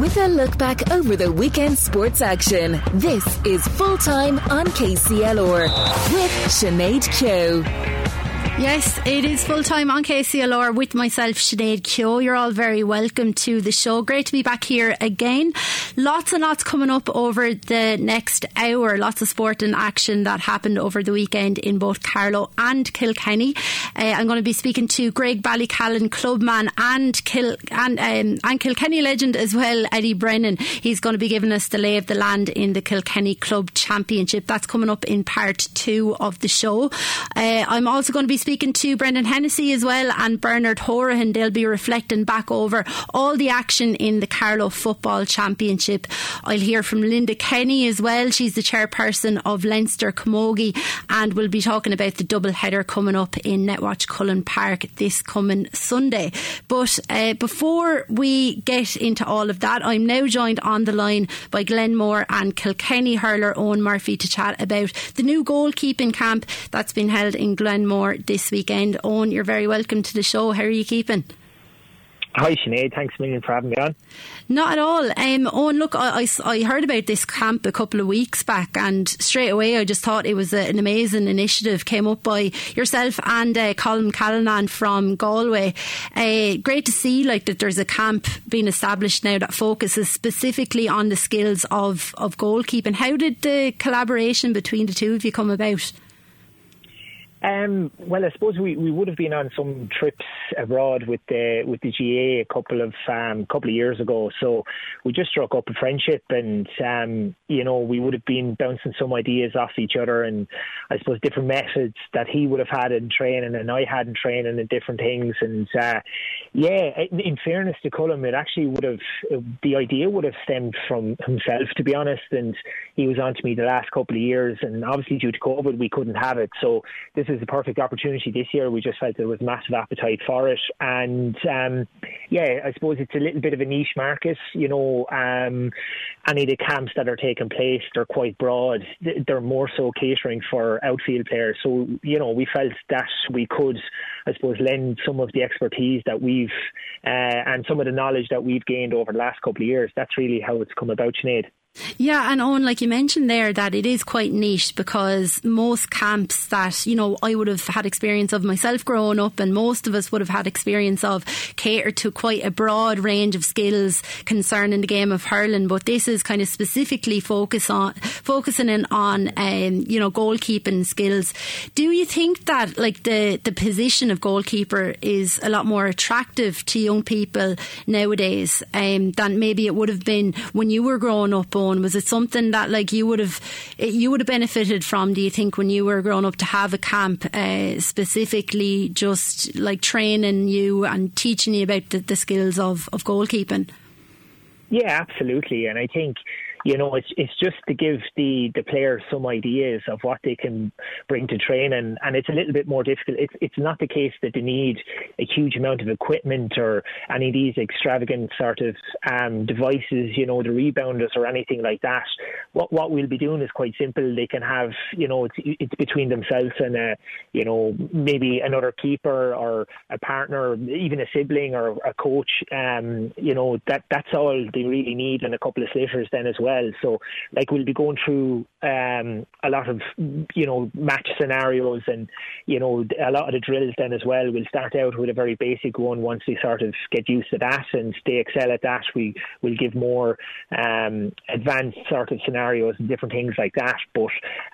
with a look back over the weekend sports action. This is Full Time on KCLR with Sinead Keogh. Yes, it is full time on KCLR with myself, Sinead Keogh. You're all very welcome to the show. Great to be back here again. Lots and lots coming up over the next hour. Lots of sport and action that happened over the weekend in both Carlow and Kilkenny. Uh, I'm going to be speaking to Graigue-Ballycallan clubman and Kil- and, um, and Kilkenny legend as well, Eddie Brennan. He's going to be giving us the lay of the land in the Kilkenny Club Championship. That's coming up in part two of the show. Uh, I'm also going to be speaking speaking to Brendan Hennessy as well and Bernard Horahan. They'll be reflecting back over all the action in the Carlow Football Championship. I'll hear from Linda Kenny as well. She's the chairperson of Leinster Camogie and we'll be talking about the double header coming up in Netwatch Cullen Park this coming Sunday. But uh, before we get into all of that, I'm now joined on the line by Glenmore and Kilkenny hurler Owen Murphy to chat about the new goalkeeping camp that's been held in Glenmore this this weekend. Owen, you're very welcome to the show. How are you keeping? Hi Sinead, thanks a million for having me on. Not at all. Um, Owen, look, I, I, I, heard about this camp a couple of weeks back, and straight away I just thought it was a, an amazing initiative. Came up by yourself and uh, Colm Callanan from Galway. Uh, great to see like that. There's a camp being established now that focuses specifically on the skills of of goalkeeping. How did the collaboration between the two of you come about? Um, well, I suppose we, we would have been on some trips abroad with the with the GAA a couple of um, couple of years ago. So we just struck up a friendship, and um, you know we would have been bouncing some ideas off each other, and I suppose different methods that he would have had in training and I had in training and different things. And uh, yeah, in, fairness to Colm, it actually would have the idea would have stemmed from himself, to be honest. And he was on to me the last couple of years, and obviously due to COVID, we couldn't have it. So this is the perfect opportunity this year. We just felt there was massive appetite for it, and um, yeah, I suppose it's a little bit of a niche market. You know, um, any of the camps that are taking place, they're quite broad. They're more so catering for outfield players. So you know, we felt that we could, I suppose, lend some of the expertise that we've uh, and some of the knowledge that we've gained over the last couple of years. That's really how it's come about, Sinead. Yeah, and Owen, like you mentioned there, that it is quite niche because most camps that, you know, I would have had experience of myself growing up and most of us would have had experience of cater to quite a broad range of skills concerning the game of hurling. But this is kind of specifically focus on, focusing in on, um, you know, goalkeeping skills. Do you think that like the, the position of goalkeeper is a lot more attractive to young people nowadays um, than maybe it would have been when you were growing up? Was it something that like you would have you would have benefited from? Do you think when you were growing up to have a camp uh, specifically just like training you and teaching you about the, the skills of of goalkeeping? Yeah, absolutely, and I think you know, it's it's just to give the the players some ideas of what they can bring to training, and it's a little bit more difficult. It's it's not the case that they need a huge amount of equipment or any of these extravagant sort of um, devices, you know, the rebounders or anything like that. What what we'll be doing is quite simple. They can have, you know, it's it's between themselves and a, you know, maybe another keeper or a partner, even a sibling or a coach. Um, you know, that that's all they really need, and a couple of sliotars then as well well. So, like, we'll be going through um, a lot of, you know, match scenarios and, you know, a lot of the drills then as well. We'll start out with a very basic one once they sort of get used to that and they excel at that. We will give more um, advanced sort of scenarios and different things like that. But,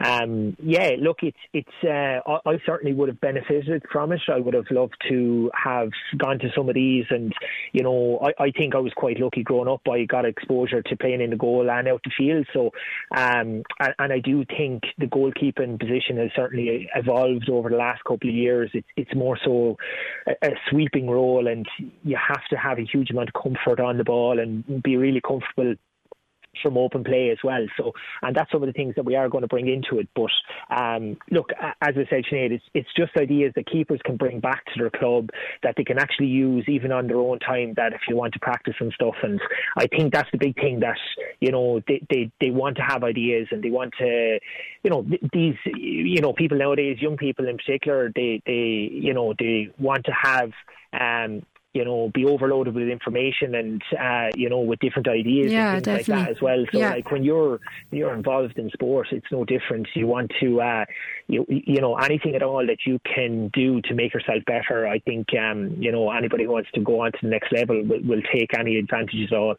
um, yeah, look, it's, it's, uh, I, I certainly would have benefited from it. I would have loved to have gone to some of these and, you know, I, I think I was quite lucky growing up. I got exposure to playing in the goal and out the field. So, um, and, and, I do think the goalkeeping position has certainly evolved over the last couple of years. It's, it's more so a, a sweeping role, and you have to have a huge amount of comfort on the ball and be really comfortable from open play as well. So, and that's some of the things that we are going to bring into it. But um, look, as I said, Sinead, it's, it's just ideas that keepers can bring back to their club that they can actually use even on their own time. That if you want to practice and stuff, and I think that's the big thing that you know they they, they want to have ideas and they want to, you know, these you know people nowadays, young people in particular, they they you know they want to have um, you know, be overloaded with information and uh, you know, with different ideas yeah, and things definitely. like that as well. So yeah. like when you're you're involved in sport, it's no different. You want to uh, you you know anything at all that you can do to make yourself better. I think um, you know anybody who wants to go on to the next level will, will take any advantages at all.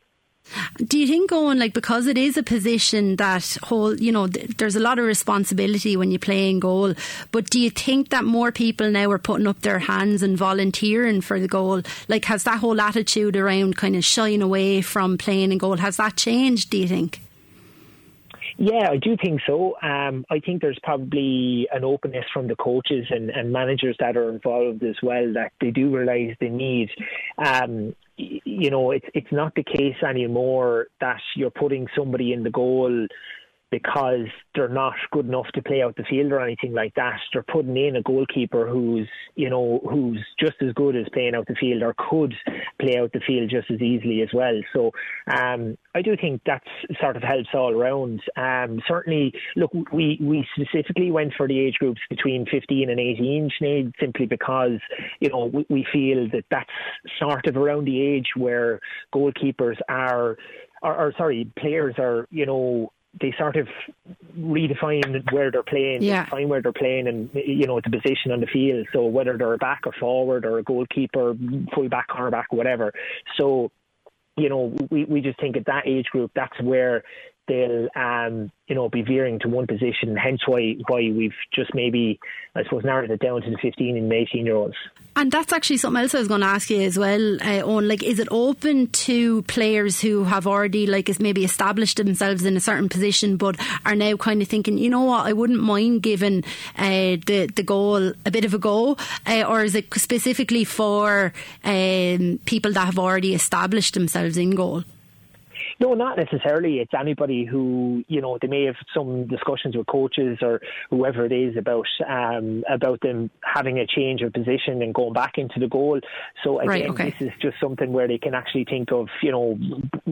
Do you think, Owen, like because it is a position that whole, you know, th- there's a lot of responsibility when you play in goal. But do you think that more people now are putting up their hands and volunteering for the goal? Like, has that whole attitude around kind of shying away from playing in goal has that changed? Do you think? Yeah, I do think so. Um, I think there's probably an openness from the coaches and, and, managers that are involved as well that they do realise the need. Um, you know, it's it's not the case anymore that you're putting somebody in the goal because they're not good enough to play out the field or anything like that. They're putting in a goalkeeper who's, you know, who's just as good as playing out the field or could play out the field just as easily as well. So um, I do think that sort of helps all around. Um, certainly, look, we, we specifically went for the age groups between 15 and 18, Sinead, simply because, you know, we, we feel that that's sort of around the age where goalkeepers are or, or, sorry, players are, you know, they sort of redefine where they're playing, yeah. define where they're playing, and you know the position on the field. So whether they're a back or forward or a goalkeeper, full back, cornerback, whatever. So you know we we just think at that age group that's where they'll um, you know be veering to one position. Hence why why we've just maybe I suppose narrowed it down to the 15 and 18 year olds. And that's actually something else I was going to ask you as well. Uh, on like, is it open to players who have already like is maybe established themselves in a certain position, but are now kind of thinking, you know what, I wouldn't mind giving uh, the the goal a bit of a go, uh, or is it specifically for um, people that have already established themselves in goal? No, not necessarily. It's anybody who you know they may have some discussions with coaches or whoever it is about um, about them having a change of position and going back into the goal. So again, right, okay. this is just something where they can actually think of you know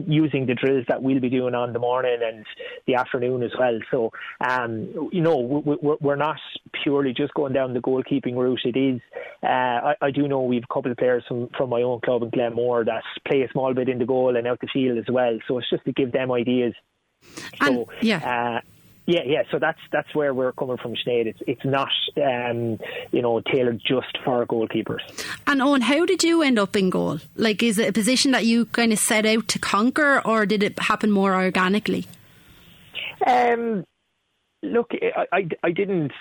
using the drills that we'll be doing on the morning and the afternoon as well. So um, you know we're not purely just going down the goalkeeping route. It is. Uh, I, I, do know we've a couple of players from from my own club in Glenmore that play a small bit in the goal and out the field as well. So it's just to give them ideas. And, so yeah. Uh, yeah, yeah. So that's that's where we're coming from, Sinead. It's it's not um, you know tailored just for goalkeepers. And Owen, how did you end up in goal? Like, is it a position that you kind of set out to conquer, or did it happen more organically? Um, look, I, I, I didn't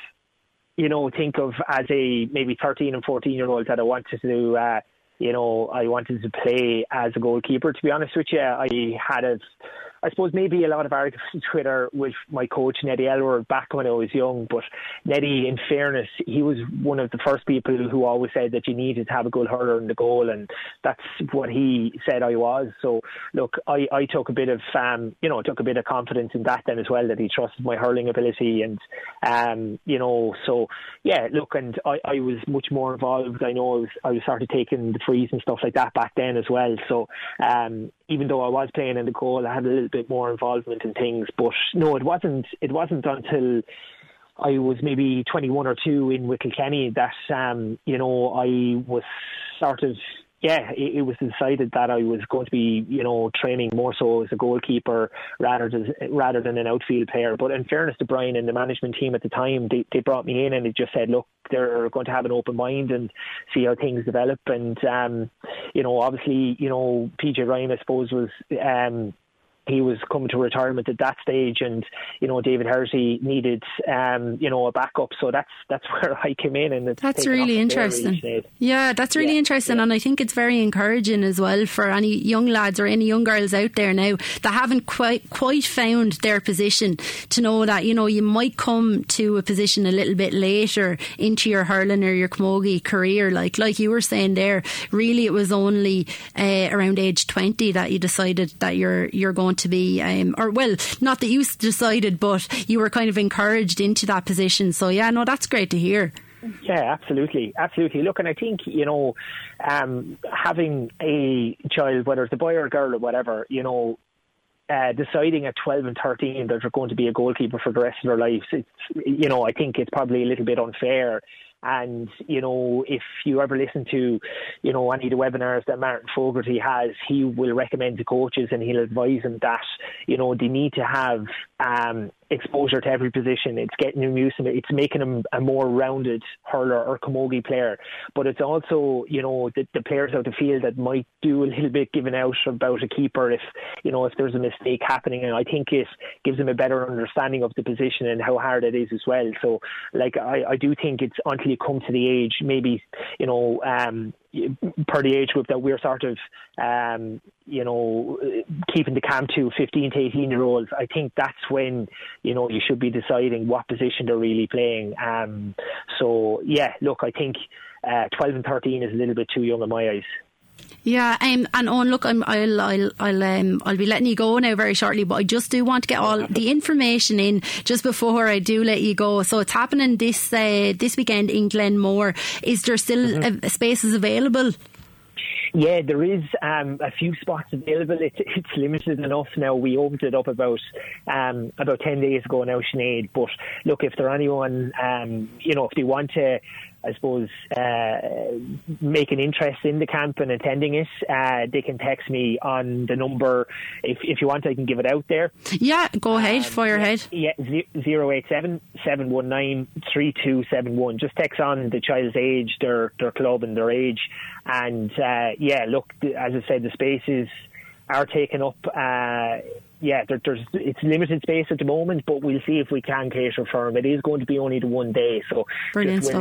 you know think of as a maybe thirteen and fourteen year old that I wanted to. Uh, you know, I wanted to play as a goalkeeper. To be honest with you, I had a I suppose maybe a lot of arguments on Twitter with my coach Neddy Elworth back when I was young. But Neddy, in fairness, he was one of the first people who always said that you needed to have a good hurler in the goal, and that's what he said I was. So look, I, I took a bit of um, you know took a bit of confidence in that then as well that he trusted my hurling ability, and um, you know so yeah, look, and I, I was much more involved. I know I was I was of taking the frees and stuff like that back then as well. So um, even though I was playing in the goal, I had a little bit more involvement in things. But no, it wasn't. It wasn't until I was maybe 21 or two in Wicklow that um, you know I was sort of yeah, it, it, was decided that I was going to be, you know, training more so as a goalkeeper rather than rather than an outfield player. But in fairness to Brian and the management team at the time, they, they brought me in and they just said, look, they're going to have an open mind and see how things develop. And um, you know, obviously, you know, PJ Ryan, I suppose, was um, he was coming to retirement at that stage, and you know David Herity needed um, you know a backup, so that's that's where I came in, and that's really interesting. Yeah, that's really yeah, interesting, yeah. and I think it's very encouraging as well for any young lads or any young girls out there now that haven't quite quite found their position to know that you know you might come to a position a little bit later into your hurling or your camogie career, like like you were saying there. Really, it was only uh, around age twenty that you decided that you're you're going to be, um, or well, not that you decided, but you were kind of encouraged into that position. So yeah, no, that's great to hear. Yeah, absolutely, absolutely. Look, and I think you know, um, having a child, whether it's a boy or a girl or whatever, you know, uh, deciding at 12 and 13 that they're going to be a goalkeeper for the rest of their lives, it's, you know, I think it's probably a little bit unfair And you know, if you ever listen to, you know, any of the webinars that Martin Fogarty has, he will recommend to coaches and he'll advise them that you know they need to have um, exposure to every position. It's getting him used to it. It's making him a more rounded hurler or camogie player. But it's also, you know, the, the players out the field that might do a little bit giving out about a keeper if, you know, if there's a mistake happening. And I think it gives him a better understanding of the position and how hard it is as well. So, like, I, I do think it's until you come to the age, maybe, you know, um, per the age group that we're sort of, um, you know, keeping the camp to 15 to 18 year olds, I think that's when, you know, you should be deciding what position they're really playing. Um, so, yeah, look, I think uh, 12 and 13 is a little bit too young in my eyes. Yeah, um, and on look, I'm, I'll I'll I'll um, I'll be letting you go now very shortly, but I just do want to get all the information in just before I do let you go. So it's happening this uh, this weekend in Glenmore. Is there still mm-hmm. spaces available? Yeah, there is um, a few spots available. It's, it's limited enough now. We opened it up about um, about ten days ago now, Sinead. But look, if there anyone, um, you know, if they want to I suppose, uh, make an interest in the camp and attending it, uh, they can text me on the number. If, if you want, I can give it out there. Yeah, go ahead, um, fire ahead. Yeah, 087 719 3271. Just text on the child's age, their, their club, and their age. And uh, yeah, look, as I said, the spaces are taken up. Uh, yeah, there, there's it's limited space at the moment, but we'll see if we can cater for them. It is going to be only the one day, so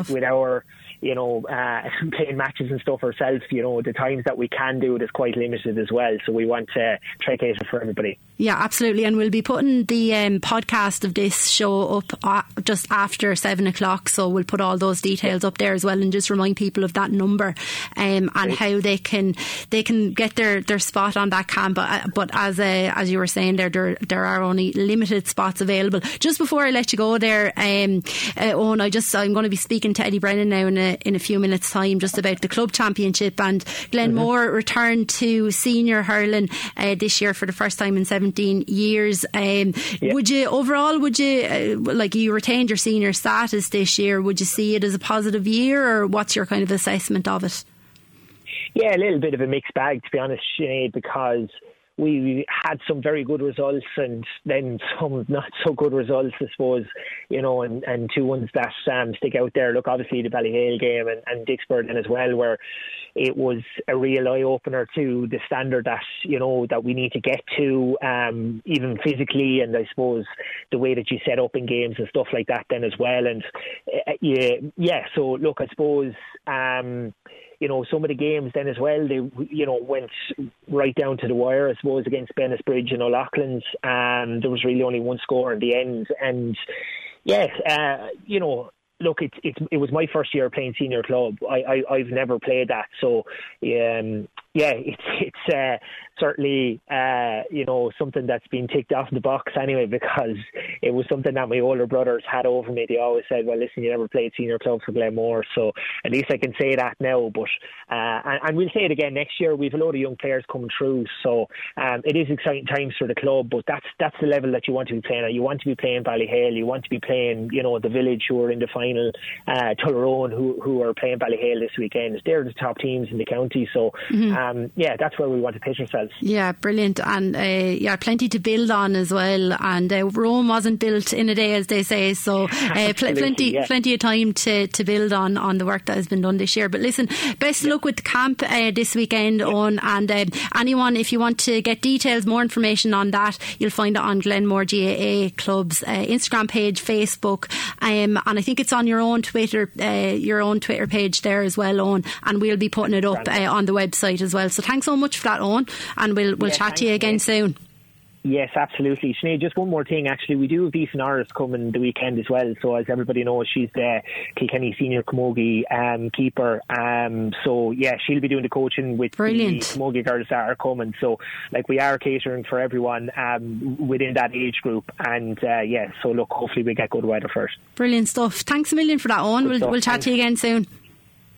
with, with our you know, uh, playing matches and stuff ourselves, you know, the times that we can do it is quite limited as well. So we want to try cater for everybody. Yeah, absolutely. And we'll be putting the um, podcast of this show up just after seven o'clock. So we'll put all those details up there as well and just remind people of that number um, and how they can they can get their, their spot on that camp. But, uh, but as uh, as you were saying there, there, there are only limited spots available. Just before I let you go there, um, uh, Owen, I just I'm going to be speaking to Eddie Brennan now in a, in a few minutes' time just about the club championship and Glenmore mm-hmm. returned to senior hurling uh, this year for the first time in 17 years. Um, yeah. Would you overall would you uh, like you retained your senior status this year? Would you see it as a positive year, or what's your kind of assessment of it? Yeah, a little bit of a mixed bag to be honest, Sinead, because we had some very good results and then some not so good results, I suppose, you know, and, and two ones that um, stick out there. Look, obviously the Ballyhale game and, and Dicksboro as well, where it was a real eye opener to the standard that, you know, that we need to get to, um, even physically, and I suppose the way that you set up in games and stuff like that then as well. And uh, yeah, yeah, so look, I suppose. Um, you know, some of the games then as well, they, you know, went right down to the wire, I suppose, against Bennettsbridge and O'Loughlin's. And there was really only one score in the end. And, yes, uh, you know, look, it, it, it was my first year playing senior club. I, I, I've never played that. So, um, yeah, it's, it's, uh, certainly, uh, you know, something that's been ticked off the box anyway, because it was something that my older brothers had over me. They always said, well, listen, you never played senior club for Glenmore, so at least I can say that now. But, uh, and, and, we'll say it again next year. We've a lot of young players coming through, so um, it is exciting times for the club, but that's that's the level that you want to be playing at. You want to be playing Ballyhale, you want to be playing, you know, the village who are in the final, uh, Tullaroan who, who are playing Ballyhale this weekend. They're the top teams in the county, so mm-hmm. um, yeah, that's where we want to pitch ourselves. Yeah, brilliant, and uh, yeah, plenty to build on as well. And uh, Rome wasn't built in a day, as they say, so uh, pl- plenty, yeah. plenty of time to, to build on on the work that has been done this year. But listen, best yeah. luck with the camp uh, this weekend yeah. on, and um, anyone if you want to get details, more information on that, you'll find it on Glenmore GAA Club's uh, Instagram page, Facebook, um, and I think it's on your own Twitter, uh, your own Twitter page there as well, on, and we'll be putting it up on the website as well. So thanks so much for that, on and we'll we'll yeah, chat to you again soon. Yes, absolutely. Sinead, just one more thing. Actually, we do have Aoife Norris coming the weekend as well. So, as everybody knows, she's the Kilkenny senior camogie um, keeper. Um, so, yeah, she'll be doing the coaching with Brilliant. the camogie girls that are coming. So, like, we are catering for everyone um, within that age group. And, uh, yeah, so look, hopefully we get good weather first. Brilliant stuff. Thanks a million for that, Owen. We'll, we'll chat to you again soon.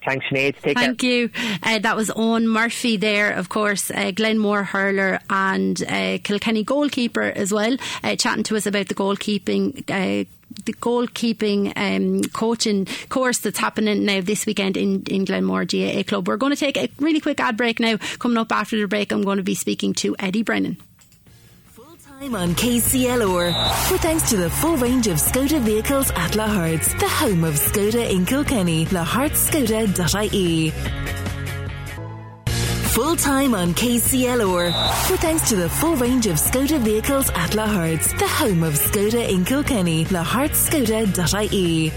Thanks, Sinead. Take Thank you. Uh, that was Owen Murphy there, of course, uh, Glenmore hurler and uh, Kilkenny goalkeeper as well, uh, chatting to us about the goalkeeping uh, the goalkeeping um, coaching course that's happening now this weekend in, in Glenmore GAA Club. We're going to take a really quick ad break now. Coming up after the break, I'm going to be speaking to Eddie Brennan time on KCLR. for thanks to the full range of Skoda vehicles at Lahart's, the home of Skoda in Kilkenny, lahartskoda.ie. Full time on KCLR. for thanks to the full range of Skoda vehicles at Lahart's, the home of Skoda in Kilkenny, lahartskoda.ie.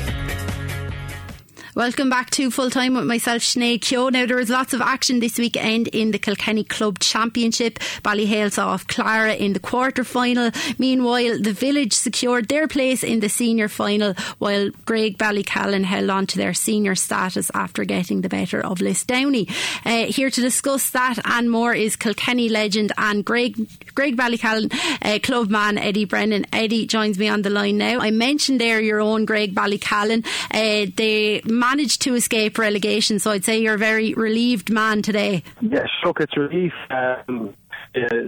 Welcome back to full time with myself, Sinead Keogh. Now, there was lots of action this weekend in the Kilkenny Club Championship. Ballyhale saw off Clara in the quarter final. Meanwhile, the village secured their place in the senior final, while Graigue-Ballycallan held on to their senior status after getting the better of Lisdowney. Uh, here to discuss that and more is Kilkenny legend and Greg, Graigue-Ballycallan uh, club man Eddie Brennan. Eddie joins me on the line now. I mentioned there your own Graigue-Ballycallan. Uh, they managed to escape relegation, so I'd say you're a very relieved man today. Yes, shock, it's relief. Um,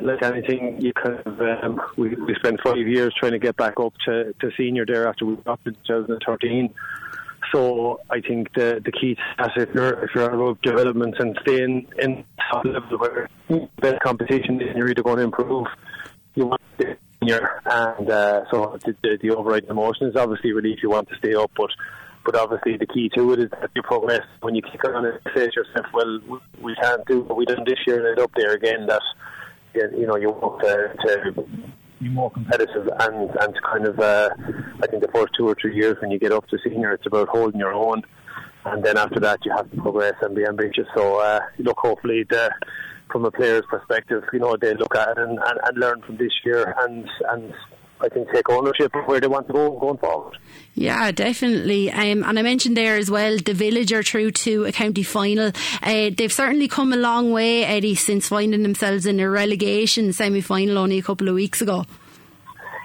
like anything, you kind of um, we, we spent five years trying to get back up to, to senior there after we dropped in 2013. So I think the the key to that if you're if you're about development and staying in top level where best competition is you're either going to improve, you want to senior, and uh, so the, the, the overriding emotion is obviously relief. You want to stay up, but but obviously, the key to it is that you progress. When you kick on and say to yourself, "Well, we can't do what we done this year and end up there again," that you know you want to, to be more competitive and and kind of. Uh, I think the first two or three years when you get up to senior, it's about holding your own, and then after that you have to progress and be ambitious. So uh, look, hopefully the from a player's perspective, you know, they look at it and, and, and learn from this year and and I think, take ownership of where they want to go going forward. Yeah, definitely. Um, and I mentioned there as well, the village are through to a county final. Uh, they've certainly come a long way, Eddie, since finding themselves in a relegation semi final only a couple of weeks ago.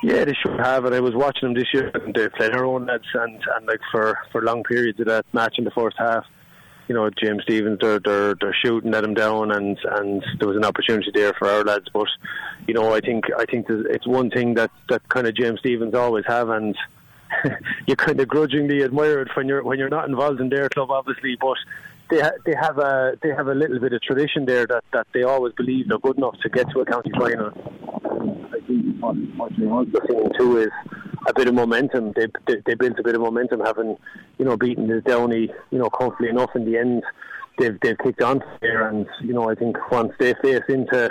Yeah, they should have it. I was watching them this year, and they played their own nets, and, and like for, for long periods of that match in the first half you know James Stephens they're they're they're shooting at him down and and there was an opportunity there for our lads but you know I think I think it's one thing that that kind of James Stephens always have and you kind of grudgingly admire it when you're when you're not involved in their club obviously but they ha- they have a they have a little bit of tradition there that, that they always believe they're good enough to get to a county final. I think what, what also seeing too is a bit of momentum. They, they, they built a bit of momentum, having you know beaten the Downey you know comfortably enough in the end. They've they've kicked on there, and you know I think once they face into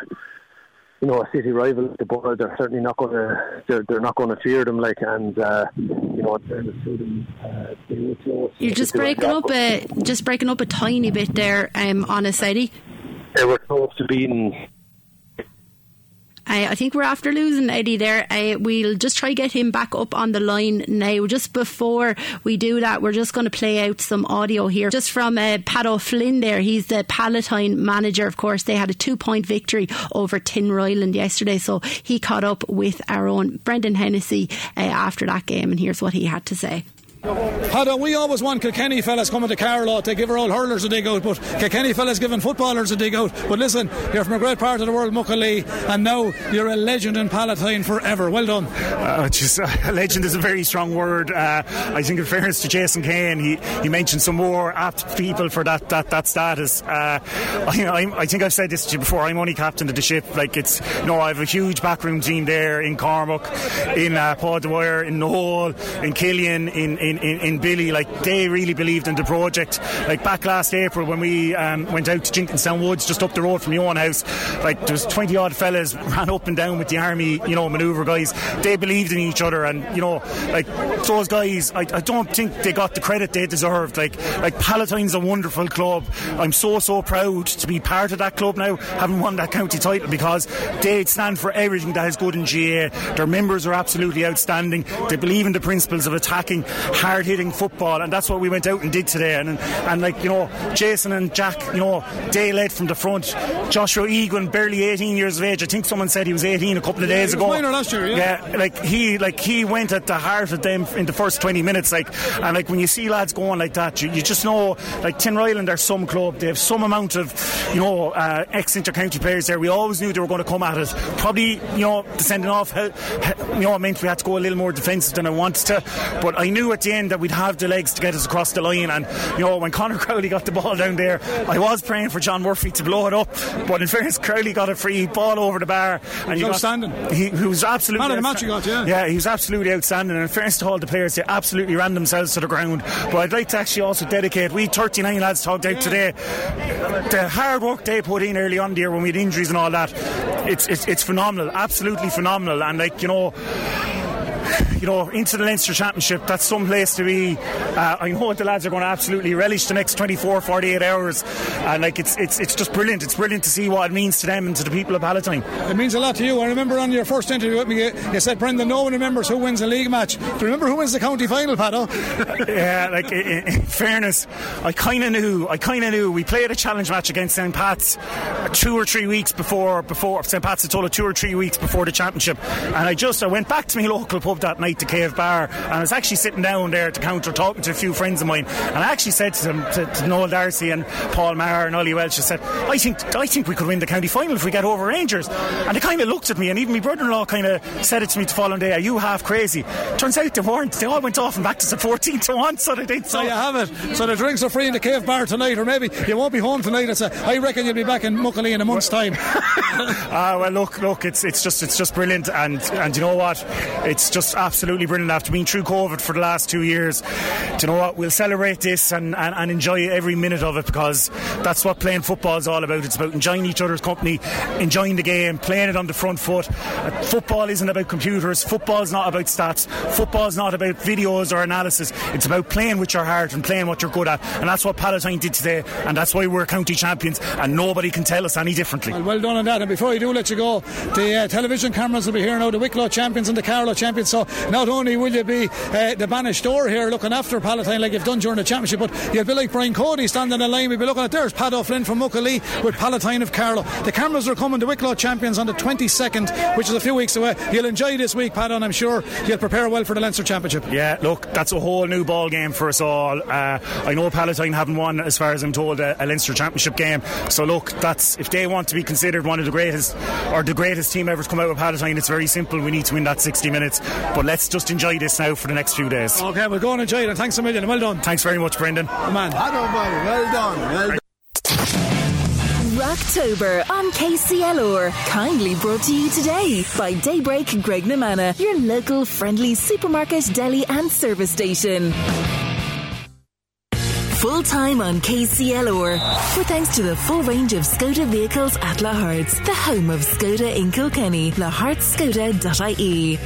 you know a city rival the Borough, they're certainly not going to they're, they're not going to fear them like and uh, you know uh, You're just breaking up a just breaking up a tiny bit there um, on a Eddie. They were close to beating I think we're after losing Eddie there. We'll just try get him back up on the line now. Just before we do that, we're just going to play out some audio here, just from uh, Pat O'Flynn. There, he's the Palatine manager. Of course, they had a two-point victory over Tin Tinryland yesterday, so he caught up with our own Brendan Hennessy uh, after that game, and here's what he had to say. Pada, we always want Kilkenny fellas coming to Carlow to give our old hurlers a dig out, but Kilkenny fellas giving footballers a dig out. But listen, you're from a great part of the world, Muckalee, and now you're a legend in Palatine forever. Well done. Uh, just, uh, legend is a very strong word. Uh, I think, in fairness to Jason Kane, he, he mentioned some more apt people for that that, that status. Uh, I, I, think I've said this to you before. I'm only captain of the ship. Like it's, know, I have a huge backroom team there in Cormac, in uh, Dwyer, in Noel, in Killian, in, in in, in, Billy, like they really believed in the project. Like back last April when we um, went out to Jenkinstown Woods, just up the road from your own house, like there was 20 odd fellas ran up and down with the army, you know, manoeuvre guys. They believed in each other, and you know, like those guys, I, I don't think they got the credit they deserved. Like, like Palatine's a wonderful club. I'm so so proud to be part of that club now, having won that county title because they stand for everything that is good in GAA. Their members are absolutely outstanding. They believe in the principles of attacking hard hitting football, and that's what we went out and did today. And, and like you know, Jason and Jack, you know, they led from the front. Joshua Egan, barely 18 years of age. I think someone said he was 18 a couple of days ago. Minor last year, yeah. yeah. like he like he went at the heart of them in the first 20 minutes. Like and like when you see lads going like that, you, you just know like Tinryland are some club. They have some amount of you know uh, ex intercounty players there. We always knew they were going to come at it. Probably you know the sending off, you know, it meant we had to go a little more defensive than I wanted to. But I knew at the end that we'd have the legs to get us across the line. And you know when Conor Crowley got the ball down there, I was praying for John Murphy to blow it up. But in fairness, Crowley got a free ball over the bar, and he was outstanding. He, he, was absolutely man of the match. Got yeah. Yeah, he was absolutely outstanding. And in fairness to all the players, they absolutely ran themselves to the ground. But I'd like to actually also dedicate. We 39 lads talked out today. The hard work they put in early on there when we had injuries and all that, it's, it's, it's phenomenal, absolutely phenomenal. And like, you know, you know, into the Leinster Championship. That's some place to be. Uh, I know the lads are going to absolutely relish the next 24, 48 hours, and like it's it's it's just brilliant. It's brilliant to see what it means to them and to the people of Palatine. It means a lot to you. I remember on your first interview with me, you said, Brendan, no one remembers who wins a league match. Do you remember who wins the county final, Pato? yeah, like in, in fairness, I kind of knew. I kind of knew. We played a challenge match against St Pat's two or three weeks before before St Pat's had told two or three weeks before the championship, and I just I went back to my local pub that night to Cave Bar, and I was actually sitting down there at the counter talking to a few friends of mine, and I actually said to them, to, to Noel Darcy and Paul Maher and Ollie Welsh, I said, I think I think we could win the county final if we get over Rangers, and they kind of looked at me, and even my brother-in-law kind of said it to me the following day, Are you half crazy? Turns out they weren't. They all went off and back to the 14 to one, so they did. So you have it. So the drinks are free in the Cave Bar tonight, or maybe you won't be home tonight. It's a, I reckon you'll be back in Muckalee in a month's time. Ah, uh, well, look, look, it's it's just it's just brilliant, and and you know what, it's just absolutely brilliant after being through COVID for the last two years. Do you know what? We'll celebrate this and, and, and enjoy every minute of it because that's what playing football is all about. It's about enjoying each other's company, enjoying the game, playing it on the front foot. Uh, football isn't about computers. Football is not about stats. Football is not about videos or analysis. It's about playing with your heart and playing what you're good at. And that's what Palatine did today. And that's why we're county champions. And nobody can tell us any differently. Well, well done on that. And before I do let you go, the uh, television cameras will be here now. The Wicklow champions and the Carlow champions. So not only will you be uh, the bainisteoir here looking after Palatine like you've done during the championship, but you'll be like Brian Cody standing in the line. We'll be looking at there's Pat O'Flynn from Muckalee with Palatine of Carlow. The cameras are coming to Wicklow champions on the 22nd, which is a few weeks away. You'll enjoy this week, Pat, and I'm sure you'll prepare well for the Leinster Championship. Yeah, look, that's a whole new ball game for us all. Uh, I know Palatine haven't won, as far as I'm told, a, a Leinster Championship game. So look, that's if they want to be considered one of the greatest or the greatest team ever to come out of Palatine, it's very simple. We need to win that 60 minutes. But let's just enjoy this now for the next few days. Okay, we'll go and enjoy it. And thanks a million. Well done. Thanks very much, Brendan. man. Hello, mate. Well done. Well done. Rocktober on KCLR. Kindly brought to you today by Daybreak Graiguenamanagh, your local friendly supermarket, deli, and service station. Full time on KCLR. With thanks to the full range of Skoda vehicles at Lahart's, the home of Skoda in Kilkenny, lahartskoda.ie.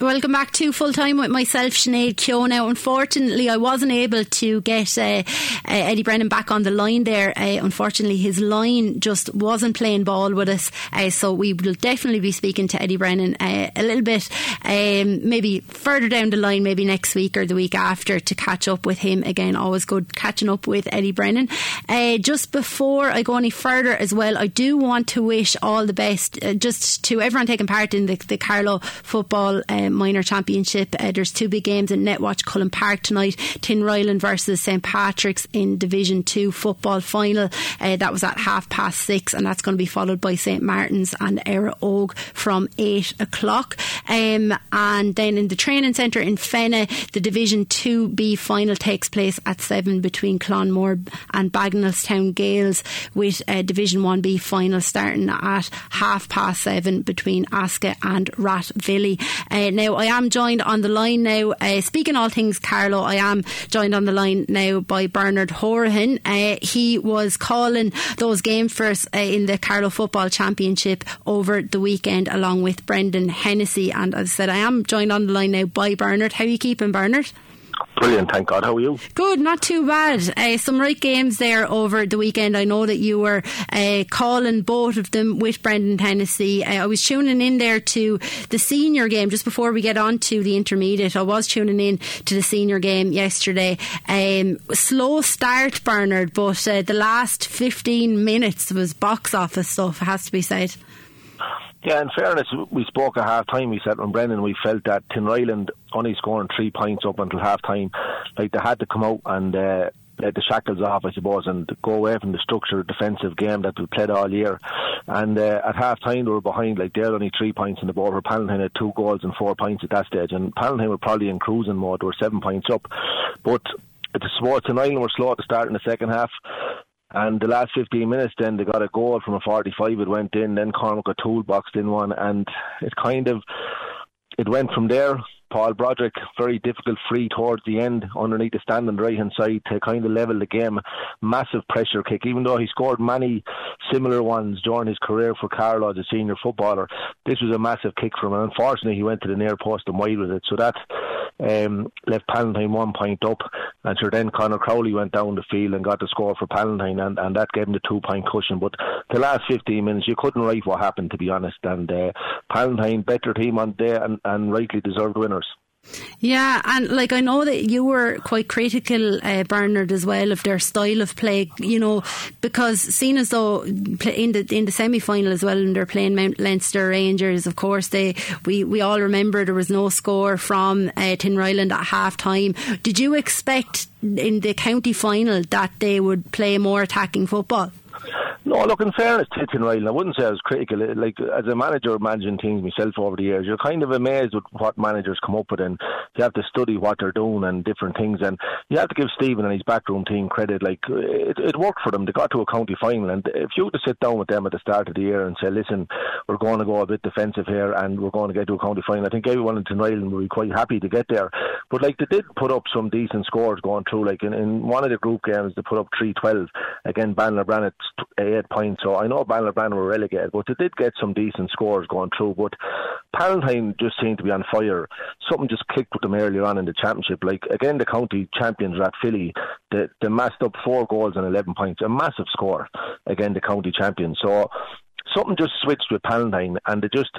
Welcome back to full time with myself, Sinead Keogh. Now, unfortunately, I wasn't able to get uh, uh, Eddie Brennan back on the line there. Uh, unfortunately, his line just wasn't playing ball with us. Uh, so we will definitely be speaking to Eddie Brennan uh, a little bit, um, maybe further down the line, maybe next week or the week after to catch up with him again. Always good catching up with Eddie Brennan. Uh, just before I go any further as well, I do want to wish all the best just to everyone taking part in the, the Carlow football. Um, minor championship. Uh, there's two big games in Netwatch Cullen Park tonight. Tin Tinryland versus St Patrick's in Division Two football final. Uh, that was at half past six, and that's going to be followed by St Martin's and Éire Óg from eight o'clock. Um, and then in the training centre in Fenagh, the Division Two B final takes place at seven between Clonmore and Bagenalstown Gales, with uh, Division One B final starting at half past seven between Asca and Rathvilly. Uh, now, I am joined on the line now, uh, speaking all things Carlow, I am joined on the line now by Bernard Horahan. Uh, he was calling those games for us uh, in the Carlow Football Championship over the weekend along with Brendan Hennessy. And as I said, I am joined on the line now by Bernard. How are you keeping, Bernard? Brilliant, thank God. How are you? Good, not too bad. Uh, some right games there over the weekend. I know that you were uh, calling both of them with Brendan Hennessy. Uh, I was tuning in there to the senior game just before we get on to the intermediate. I was tuning in to the senior game yesterday. Um, slow start, Bernard, but uh, the last 15 minutes was box office stuff, it has to be said. Yeah, in fairness, we spoke at half time. We said when Brendan, we felt that Tin Tinryland only scoring three points up until half time. Like they had to come out and uh, let the shackles off, I suppose, and go away from the structured defensive game that we played all year. And uh, at half time, they were behind, like they're only three points in the ball, Where Palatine had two goals and four points at that stage. And Palatine were probably in cruising mode. They were seven points up. But the sports in Ireland were slow at the start in the second half. And the last 15 minutes, then they got a goal from a 45. It went in. Then Cormac got toolboxed in one, and it kind of it went from there. Paul Broderick, very difficult free towards the end underneath the stand on the right hand side to kind of level the game. Massive pressure kick, even though he scored many similar ones during his career for Carlow as a senior footballer. This was a massive kick from him. Unfortunately, he went to the near post and wide with it. So that um, left Palatine one point up. And sure, then Conor Crowley went down the field and got the score for Palatine, and, and that gave him the two point cushion. But the last 15 minutes, you couldn't write what happened, to be honest. And uh, Palatine, better team on there and, and rightly deserved winners. Yeah, and like I know that you were quite critical, uh, Bernard, as well of their style of play. You know, because seen as though in the in the semi final as well, and they're playing Mount Leinster Rangers. Of course, they we we all remember there was no score from uh, Tinryland at half time. Did you expect in the county final that they would play more attacking football? No, look, in fairness to Tim Ryan, I wouldn't say I was critical. Like, as a manager managing teams myself over the years, you're kind of amazed with what managers come up with, and you have to study what they're doing and different things. And you have to give Stephen and his backroom team credit. Like, it, it worked for them. They got to a county final. And if you were to sit down with them at the start of the year and say, listen, we're going to go a bit defensive here and we're going to get to a county final, I think everyone in Tim Ryan would be quite happy to get there. But, like, they did put up some decent scores going through. Like, in, in one of the group games, they put up 3 12 against Banner Brannett's. Uh, 28 points. So I know Ballinabrannagh were relegated, but they did get some decent scores going through. But Palatine just seemed to be on fire. Something just clicked with them earlier on in the championship. Like again, the county champions are Rathvilly. They, they massed up four goals and 11 points, a massive score. Again, the county champions. So something just switched with Palatine, and they just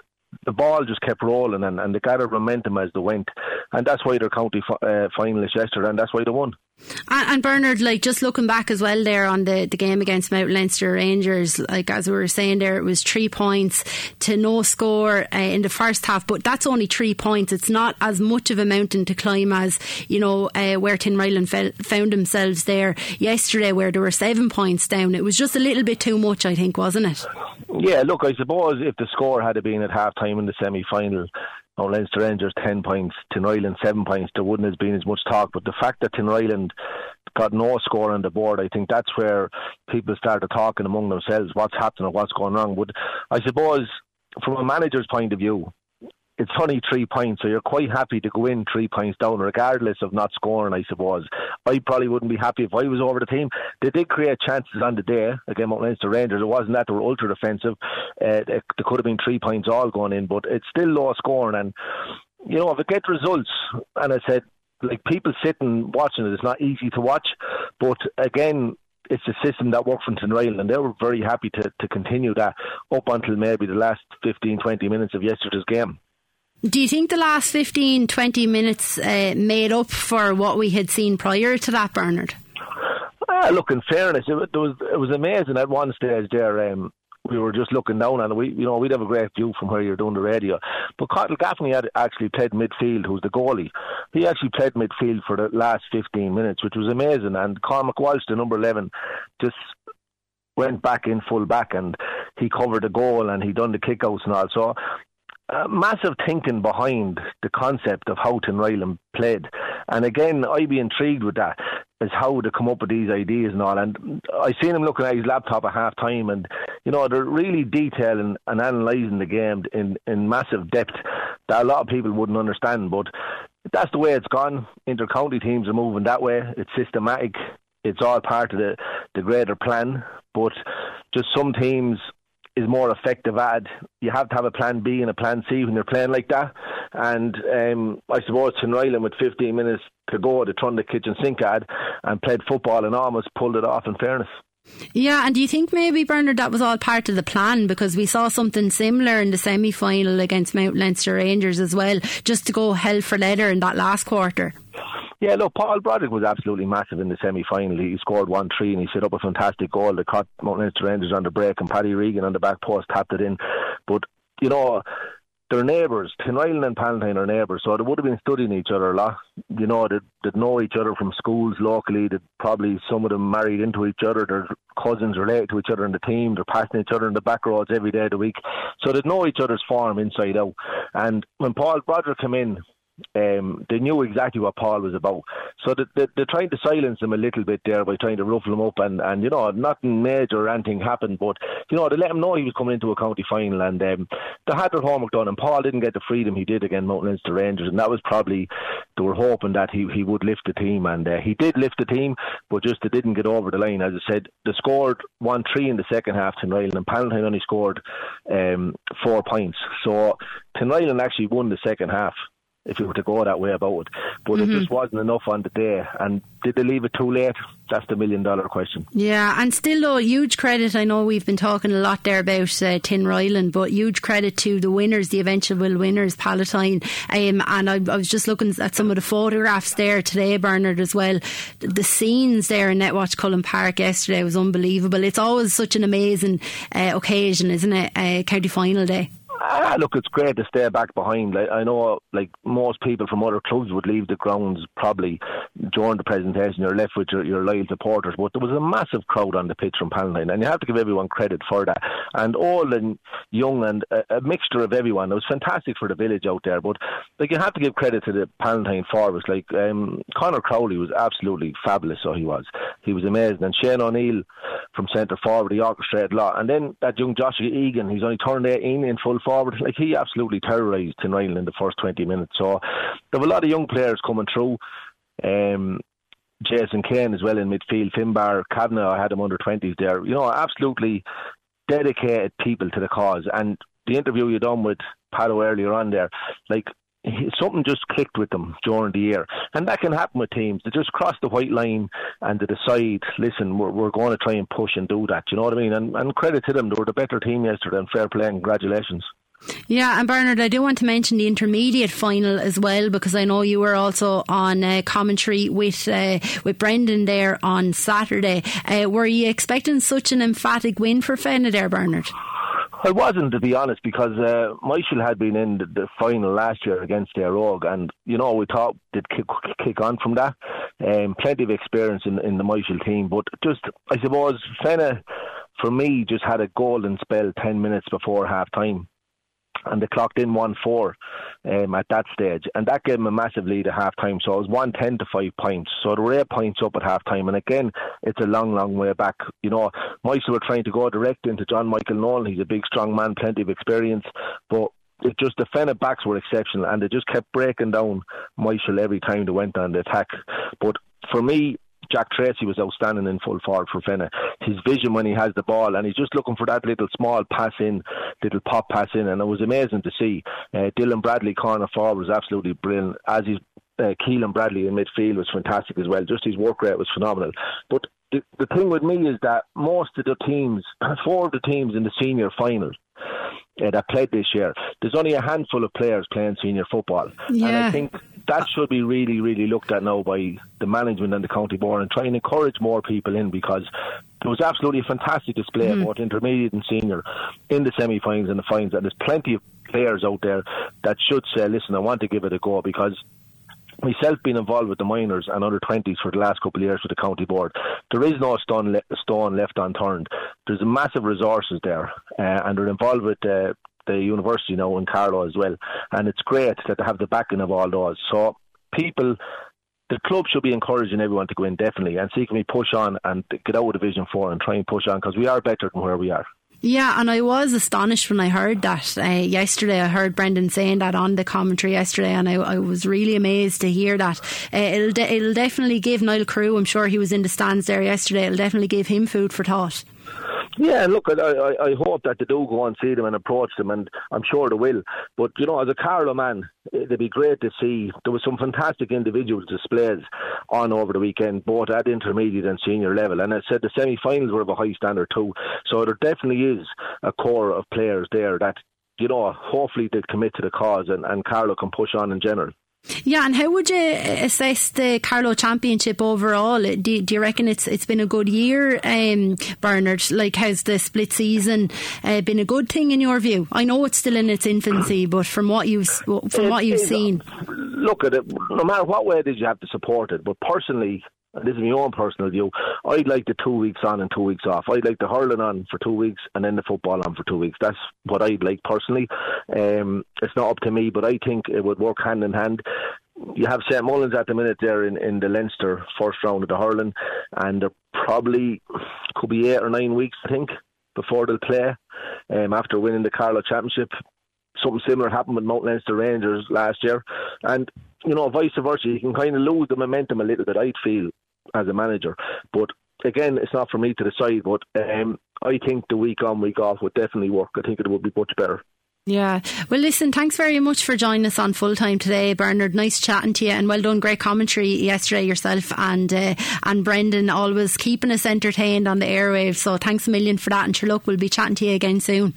the ball just kept rolling and, and they gathered momentum as they went. And that's why they're county fi- uh, finalists yesterday, and that's why they won. And, Bernard, like just looking back as well there on the, the game against Mount Leinster Rangers, like as we were saying there, it was three points to no score uh, in the first half, but that's only three points. It's not as much of a mountain to climb as, you know, uh, where Tinryland fe- found themselves there yesterday where there were seven points down. It was just a little bit too much, I think, wasn't it? Yeah, look, I suppose if the score had been at half time in the semi final, now Leinster Rangers 10 points, Tinryland 7 points, there wouldn't have been as much talk. But the fact that Tinryland got no score on the board, I think that's where people started talking among themselves what's happening, what's going wrong. But I suppose from a manager's point of view, it's only three points, so you're quite happy to go in three points down, regardless of not scoring. I suppose I probably wouldn't be happy if I was over the team. They did create chances on the day again against the Rangers. It wasn't that they were ultra defensive. Uh, there could have been three points all going in, but it's still low scoring. And you know, if it results, and I said like people sitting watching it, it's not easy to watch. But again, it's a system that worked for Tinryland, and they were very happy to, to continue that up until maybe the last 15, 20 minutes of yesterday's game. Do you think the last 15, 20 minutes uh, made up for what we had seen prior to that, Bernard? Ah, look, in fairness, it, it, was it was amazing at one stage there. Um, we were just looking down and we you know we'd have a great view from where you're doing the radio. But Cottle Gaffney had actually played midfield, who's the goalie. He actually played midfield for the last 15 minutes, which was amazing. And Cormac Walsh, the number 11, just went back in full back and he covered the goal and he done the kickouts and all. So uh, massive thinking behind the concept of how Tinryland played. And again, I'd be intrigued with that, is how to come up with these ideas and all. And I seen him looking at his laptop at half time, and, you know, they're really detailing and analysing the game in, in massive depth that a lot of people wouldn't understand. But that's the way it's gone. Inter-county teams are moving that way. It's systematic. It's all part of the, the greater plan. But just some teams is more effective ad. You have to have a plan B and a plan C when you're playing like that. And um, I suppose Tinryland with 15 minutes to go, they turned the kitchen sink ad and played football and almost pulled it off. In fairness. Yeah, and do you think maybe Bernard that was all part of the plan because we saw something similar in the semi final against Mount Leinster Rangers as well, just to go hell for leather in that last quarter? Yeah, look, Paul Broderick was absolutely massive in the semi final. He scored 1 3 and he set up a fantastic goal that caught Mount Leinster Rangers on the break and Paddy Regan on the back post tapped it in. But, you know, they're neighbours. Tinryland and Palatine are neighbours, so they would have been studying each other a lot. You know, they'd, they'd know each other from schools locally. They'd probably some of them married into each other. Their cousins related to each other in the team. They're passing each other in the back roads every day of the week, so they'd know each other's form inside out. And when Paul Broderick came in, um, they knew exactly what Paul was about. So they, they, they're trying to silence him a little bit there by trying to ruffle him up. And, and you know, nothing major or anything happened. But, you know, they let him know he was coming into a county final. And um, they had their homework done. And Paul didn't get the freedom he did against Mount Leinster Rangers. And that was probably, they were hoping that he, he would lift the team. And uh, he did lift the team, but just they didn't get over the line. As I said, they scored 1 3 in the second half, to Tinryland. And Palatine only scored um, four points. So Tinryland actually won the second half if you were to go that way about it. But mm-hmm. it just wasn't enough on the day. And did they leave it too late? That's the million dollar question. Yeah, and still though, huge credit. I know we've been talking a lot there about uh, Tinryland, but huge credit to the winners, the eventual winners, Palatine. Um, and I, I, was just looking at some of the photographs there today, Bernard, as well. The scenes there in Netwatch Cullen Park yesterday was unbelievable. It's always such an amazing uh, occasion, isn't it? Uh, county final day. Ah, look, it's great to stay back behind. Like, I know, like most people from other clubs would leave the grounds probably during the presentation. You're left with your, your loyal supporters, but there was a massive crowd on the pitch from Palatine, and you have to give everyone credit for that. And old and young, and a, a mixture of everyone. It was fantastic for the village out there. But like you have to give credit to the Palatine forwards. Like um, Connor Crowley was absolutely fabulous. So he was. He was amazing. And Shane O'Neill from centre forward, he orchestrated a lot. And then that young Joshua Egan, he's only turned 18 in full forward. Like he absolutely terrorised Tinryland in the first 20 minutes. So there were a lot of young players coming through. Um, Jason Kane as well in midfield. Finbar Kavanagh, I had him under 20s there. You know, absolutely dedicated people to the cause. And the interview you done with Palo earlier on there, like something just clicked with them during the year. And that can happen with teams. They just cross the white line and they decide, listen, we're, we're going to try and push and do that. You know what I mean? And, and credit to them. They were the better team yesterday and fair play and congratulations. Yeah, and Bernard, I do want to mention the intermediate final as well because I know you were also on uh, commentary with uh, with Brendan there on Saturday. Uh, were you expecting such an emphatic win for Fenagh there, Bernard? I wasn't, to be honest, because uh, Myshall had been in the, the final last year against Éire Óg, and you know we thought they'd kick, kick on from that. Um, plenty of experience in, in the Myshall team, but just I suppose Fenagh, for me, just had a golden spell ten minutes before half time and they clocked in 1 4 um, at that stage. And that gave them a massive lead at half time. So it was 1 10 to 5 points. So they were 8 points up at half time. And again, it's a long, long way back. You know, Myshall were trying to go direct into John Michael Nolan. He's a big, strong man, plenty of experience. But it just the Fenagh backs were exceptional and they just kept breaking down Myshall every time they went on the attack. But for me, Jack Tracy was outstanding in full forward for Fenagh. His vision when he has the ball, and he's just looking for that little small pass in, little pop pass in, and it was amazing to see. Uh, Dylan Bradley, corner forward, was absolutely brilliant. As he's uh, Keelan Bradley in midfield was fantastic as well. Just his work rate was phenomenal. But the, the thing with me is that most of the teams, four of the teams in the senior final, uh, that played this year, there's only a handful of players playing senior football. Yeah. And I think that should be really, really looked at now by the management and the county board and try and encourage more people in because there was absolutely a fantastic display mm. of both intermediate and senior in the semi-finals and the finals, and there's plenty of players out there that should say, "Listen, I want to give it a go," because myself being involved with the minors and under 20s for the last couple of years with the county board, there is no stone, le- stone left unturned. There's massive resources there, uh, and they're involved with uh, the university now in Carlow as well. And it's great that they have the backing of all those. So people the club should be encouraging everyone to go in definitely and see can we push on and get out of Division Four and try and push on because we are better than where we are. Yeah, and I was astonished when I heard that uh, yesterday. I heard Brendan saying that on the commentary yesterday, and I, I was really amazed to hear that. Uh, it'll, de- it'll definitely give Niall Carew, I'm sure he was in the stands there yesterday, it'll definitely give him food for thought. Yeah, look, I, I, I hope that they do go and see them and approach them, and I'm sure they will. But you know, as a Carlow man, eh, it'd be great to see. There was some fantastic individual displays on over the weekend, both at intermediate and senior level. And I said the semi-finals were of a high standard too. So there definitely is a core of players there that you know, hopefully they commit to the cause and, and Carlow can push on in general. Yeah, and how would you assess the Carlow Championship overall? Do, do you reckon it's it's been a good year, um, Bernard? Like, has the split season uh, been a good thing in your view? I know it's still in its infancy, but from what you've from what you've seen, look at it. No matter what way it is, you have to support it. But personally, this is my own personal view, I'd like the two weeks on and two weeks off. I'd like the hurling on for two weeks and then the football on for two weeks. That's what I'd like personally. Um, it's not up to me, but I think it would work hand in hand. You have St Mullins at the minute there in, in the Leinster first round of the hurling, and there probably could be eight or nine weeks, I think, before they'll play um, after winning the Carlow Championship something similar happened with Mount Leinster Rangers last year. And, you know, vice versa, you can kind of lose the momentum a little bit, I'd feel, as a manager. But again, it's not for me to decide, but um, I think the week on, week off would definitely work. I think it would be much better. Yeah. Well, listen, thanks very much for joining us on full time today, Bernard. Nice chatting to you and well done. Great commentary yesterday yourself and uh, and Brendan always keeping us entertained on the airwaves. So thanks a million for that. And sure, look, we'll be chatting to you again soon.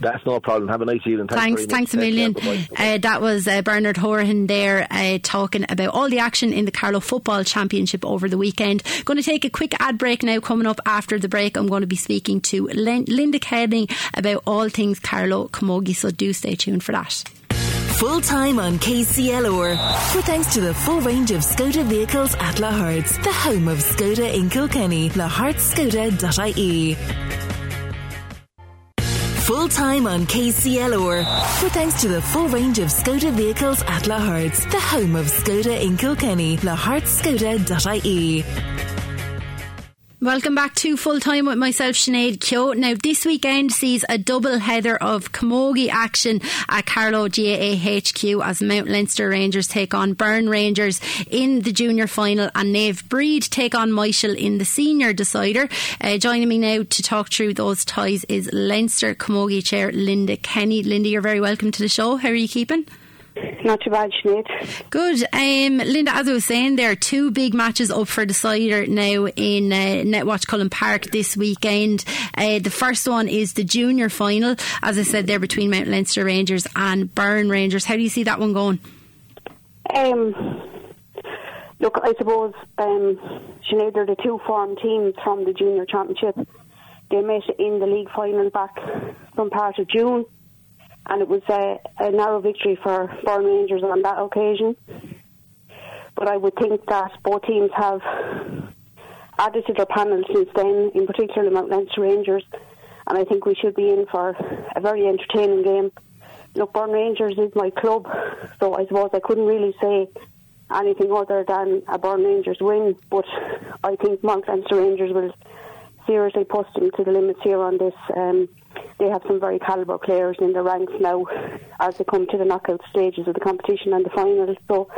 That's no problem. Have a nice evening. Thanks, thanks, thanks a million. Uh, that was uh, Bernard Horan there uh, talking about all the action in the Carlow Football Championship over the weekend. Going to take a quick ad break now. Coming up after the break, I'm going to be speaking to Linda Kenny about all things Carlow Camogie. So do stay tuned for that full time on KCLR. With thanks to the full range of Skoda vehicles at Lahart's, the home of Skoda in Kilkenny, lahartskoda.ie full time on KCLR. With thanks to the full range of Skoda vehicles at Lahart's, the home of Skoda in Kilkenny, lahartskoda.ie. Welcome back to Full Time with myself, Sinead Keogh. Now, this weekend sees a double header of Camogie action at Carlow GAA as Mount Leinster Rangers take on Burn Rangers in the junior final and Naomh Bríd take on Myshall in the senior decider. Uh, joining me now to talk through those ties is Leinster Camogie Chair Linda Kenny. Linda, you're very welcome to the show. How are you keeping? Not too bad, Sinead. Good. Um, Linda, as I was saying, there are two big matches up for the decider now in uh, Netwatch Cullen Park this weekend. Uh, the first one is the junior final, as I said, there between Mount Leinster Rangers and Burn Rangers. How do you see that one going? Um, look, I suppose, um, Sinead, they're the two form teams from the junior championship. They met in the league final back from part of June and it was a, a narrow victory for Burn Rangers on that occasion. But I would think that both teams have added to their panel since then, in particular Mount Leinster Rangers, and I think we should be in for a very entertaining game. Look, Burn Rangers is my club, so I suppose I couldn't really say anything other than a Burn Rangers win, but I think Mount Leinster Rangers will seriously push them to the limits here on this. Um, they have some very calibre players in the ranks now as they come to the knockout stages of the competition and the final. So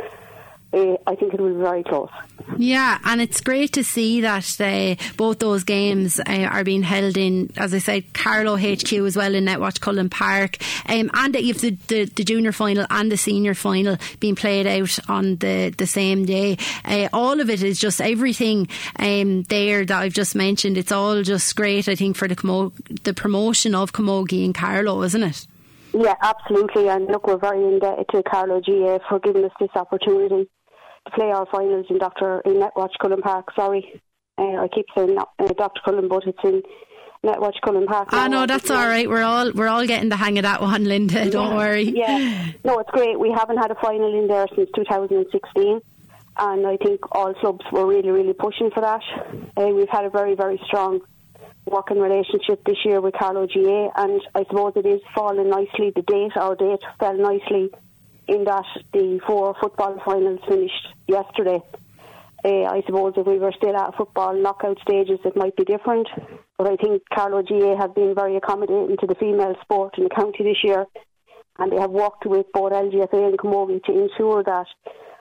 uh, I think it will be very close. Yeah, and it's great to see that uh, both those games uh, are being held in, as I said, Carlow HQ as well in Netwatch Cullen Park, um, and that you've the, the, the, junior final and the senior final being played out on the, the same day. Uh, all of it is just everything um, there that I've just mentioned. It's all just great, I think, for the Como- the promotion of Camogie in Carlow, isn't it? Yeah, absolutely. And look, we're very indebted to Carlow GA for giving us this opportunity play our finals in Dr. in Netwatch Cullen Park. Sorry, uh, I keep saying uh, Dr. Cullen, but it's in Netwatch Cullen Park. Ah, no, that's all right. We're all we're all getting the hang of that one, Linda. Don't yeah, worry. Yeah, no, it's great. We haven't had a final in there since 2016, and I think all clubs were really, really pushing for that. Uh, we've had a very, very strong working relationship this year with Carlow GA, and I suppose it is falling nicely. The date, our date, fell nicely in that the four football finals finished yesterday. Uh, I suppose if we were still at football knockout stages, it might be different. But I think Carlow GA have been very accommodating to the female sport in the county this year, and they have worked with both LGFA and Camogie to ensure that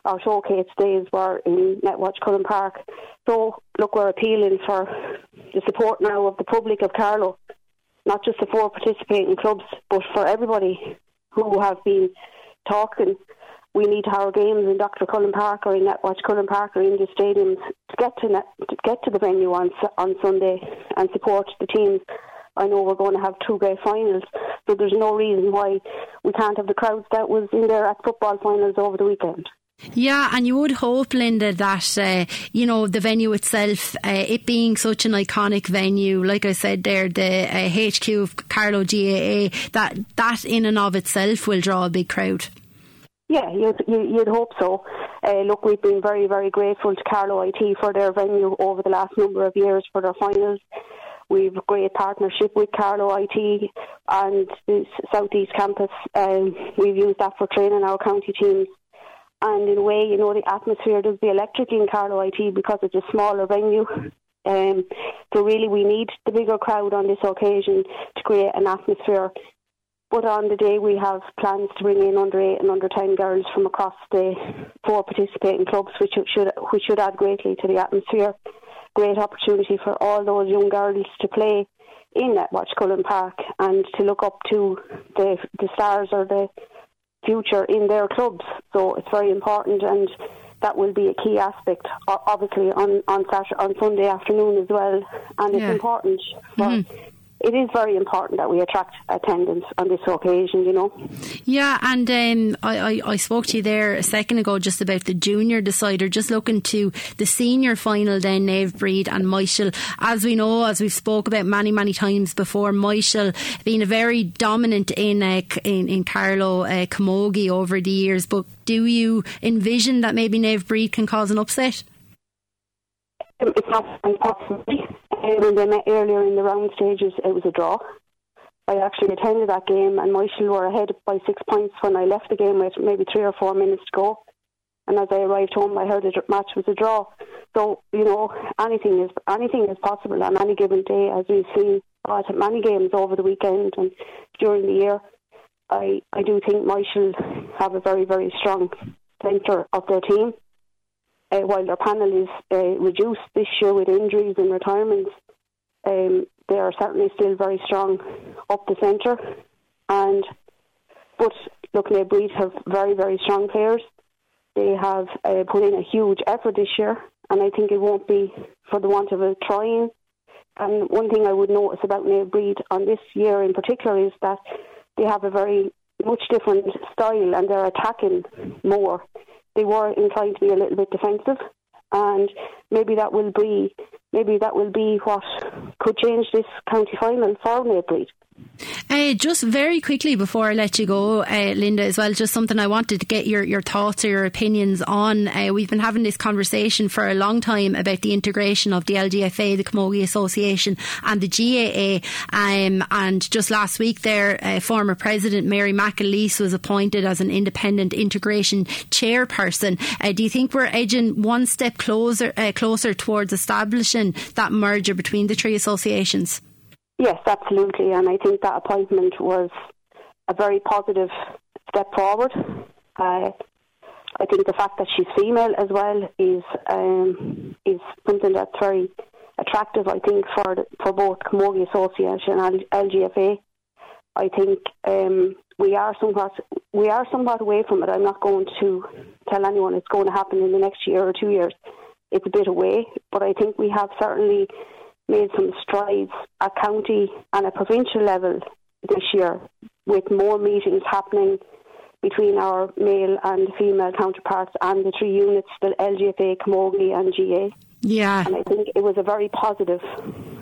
our showcase days were in Netwatch Cullen Park. So, look, we're appealing for the support now of the public of Carlow, not just the four participating clubs, but for everybody who have been talking. We need our games in Dr. Cullen Park or in Netwatch Cullen Park or in the stadiums to get to, net, to get to the venue on on Sunday and support the teams. I know we're going to have two great finals, so there's no reason why we can't have the crowds that was in there at football finals over the weekend. Yeah, and you would hope, Linda, that uh, you know the venue itself, uh, it being such an iconic venue, like I said there, the uh, HQ of Carlow GAA, that that in and of itself will draw a big crowd. Yeah, you'd, you'd hope so. Uh, look, we've been very, very grateful to Carlow IT for their venue over the last number of years for their finals. We've a great partnership with Carlow IT and the Southeast Campus. Um, we've used that for training our county teams and in a way, you know, the atmosphere does be electric in Carlow IT because it's a smaller venue. Um, so really, we need the bigger crowd on this occasion to create an atmosphere. But on the day, we have plans to bring in under eight and under ten girls from across the four participating clubs, which should which should add greatly to the atmosphere. Great opportunity for all those young girls to play in Netwatch Cullen Park and to look up to the the stars or the future in their clubs. So it's very important, and that will be a key aspect, obviously on on Saturday, on Sunday afternoon as well. And it's important for mm-hmm it is very important that we attract attendance on this occasion, you know. Yeah, and um, I, I, I, spoke to you there a second ago just about the junior decider, just looking to the senior final then, Naomh Bríd and Myshall. As we know, as we've spoke about many, many times before, Myshall being a very dominant in uh, in, in Carlow uh, Camogie over the years, but do you envision that maybe Naomh Bríd can cause an upset? Um, it's not impossible when um, they met earlier in the round stages, it was a draw. I actually attended that game, and Myshall were ahead by six points when I left the game with maybe three or four minutes to go. And as I arrived home, I heard the match was a draw. So you know, anything is anything is possible on any given day, as we've seen at many games over the weekend and during the year. I I do think Myshall have a very very strong centre of their team uh, while their panel is uh, reduced this year with injuries and retirements, um, they are certainly still very strong up the centre. And but look, they breed have very very strong players. They have uh, put in a huge effort this year, and I think it won't be for the want of a trying. And one thing I would notice about Naomh Bríd on this year in particular is that they have a very much different style and they're attacking more they were inclined to be a little bit defensive, and maybe that will be maybe that will be what could change this county final for Bríd. Uh, just very quickly before I let you go, uh, Linda, as well, just something I wanted to get your, your thoughts or your opinions on. Uh, we've been having this conversation for a long time about the integration of the LGFA, the Camogie Association, and the GAA. Um, and just last week, uh, former President Mary McAleese was appointed as an independent integration chairperson. Do you think we're edging one step closer closer towards establishing that merger between the three associations? Yes, absolutely. And I think that appointment was a very positive step forward. Uh, I think the fact that she's female as well is um, is something that's very attractive. I think for the, for both Camogie Association and LGFA. I think um, we are somewhat we are somewhat away from it. I'm not going to tell anyone it's going to happen in the next year or two years. It's a bit away, but I think we have certainly made some strides at county and at provincial level this year with more meetings happening between our male and female counterparts and the three units, the LGFA, Camogie and GA. Yeah. And I think it was a very positive.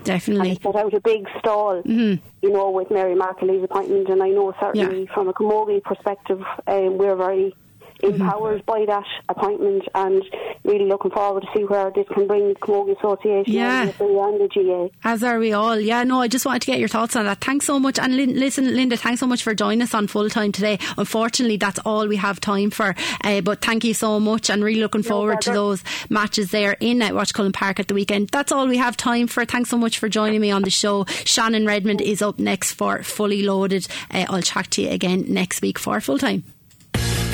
Definitely. And it put out a big stall, mm-hmm. you know, with Mary McAleese's appointment. And I know certainly yeah. from a Camogie perspective, um, we're very empowered mm-hmm. by that appointment and really looking forward to see where this can bring the Camogie Association yeah. and the GA. As are we all. Yeah, no, I just wanted to get your thoughts on that. Thanks so much. And listen, Linda, thanks so much for joining us on full time today. Unfortunately, that's all we have time for. Uh, but thank you so much and really looking forward no to those matches there in Watch Cullen Park at the weekend. That's all we have time for. Thanks so much for joining me on the show. Shannon Redmond is up next for Fully Loaded. Uh, I'll chat to you again next week for full time.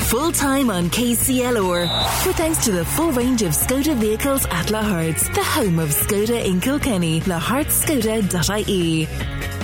Full time on. With thanks to the full range of Skoda vehicles at Lahart's, the home of Skoda in Kilkenny, lahartsskoda.ie.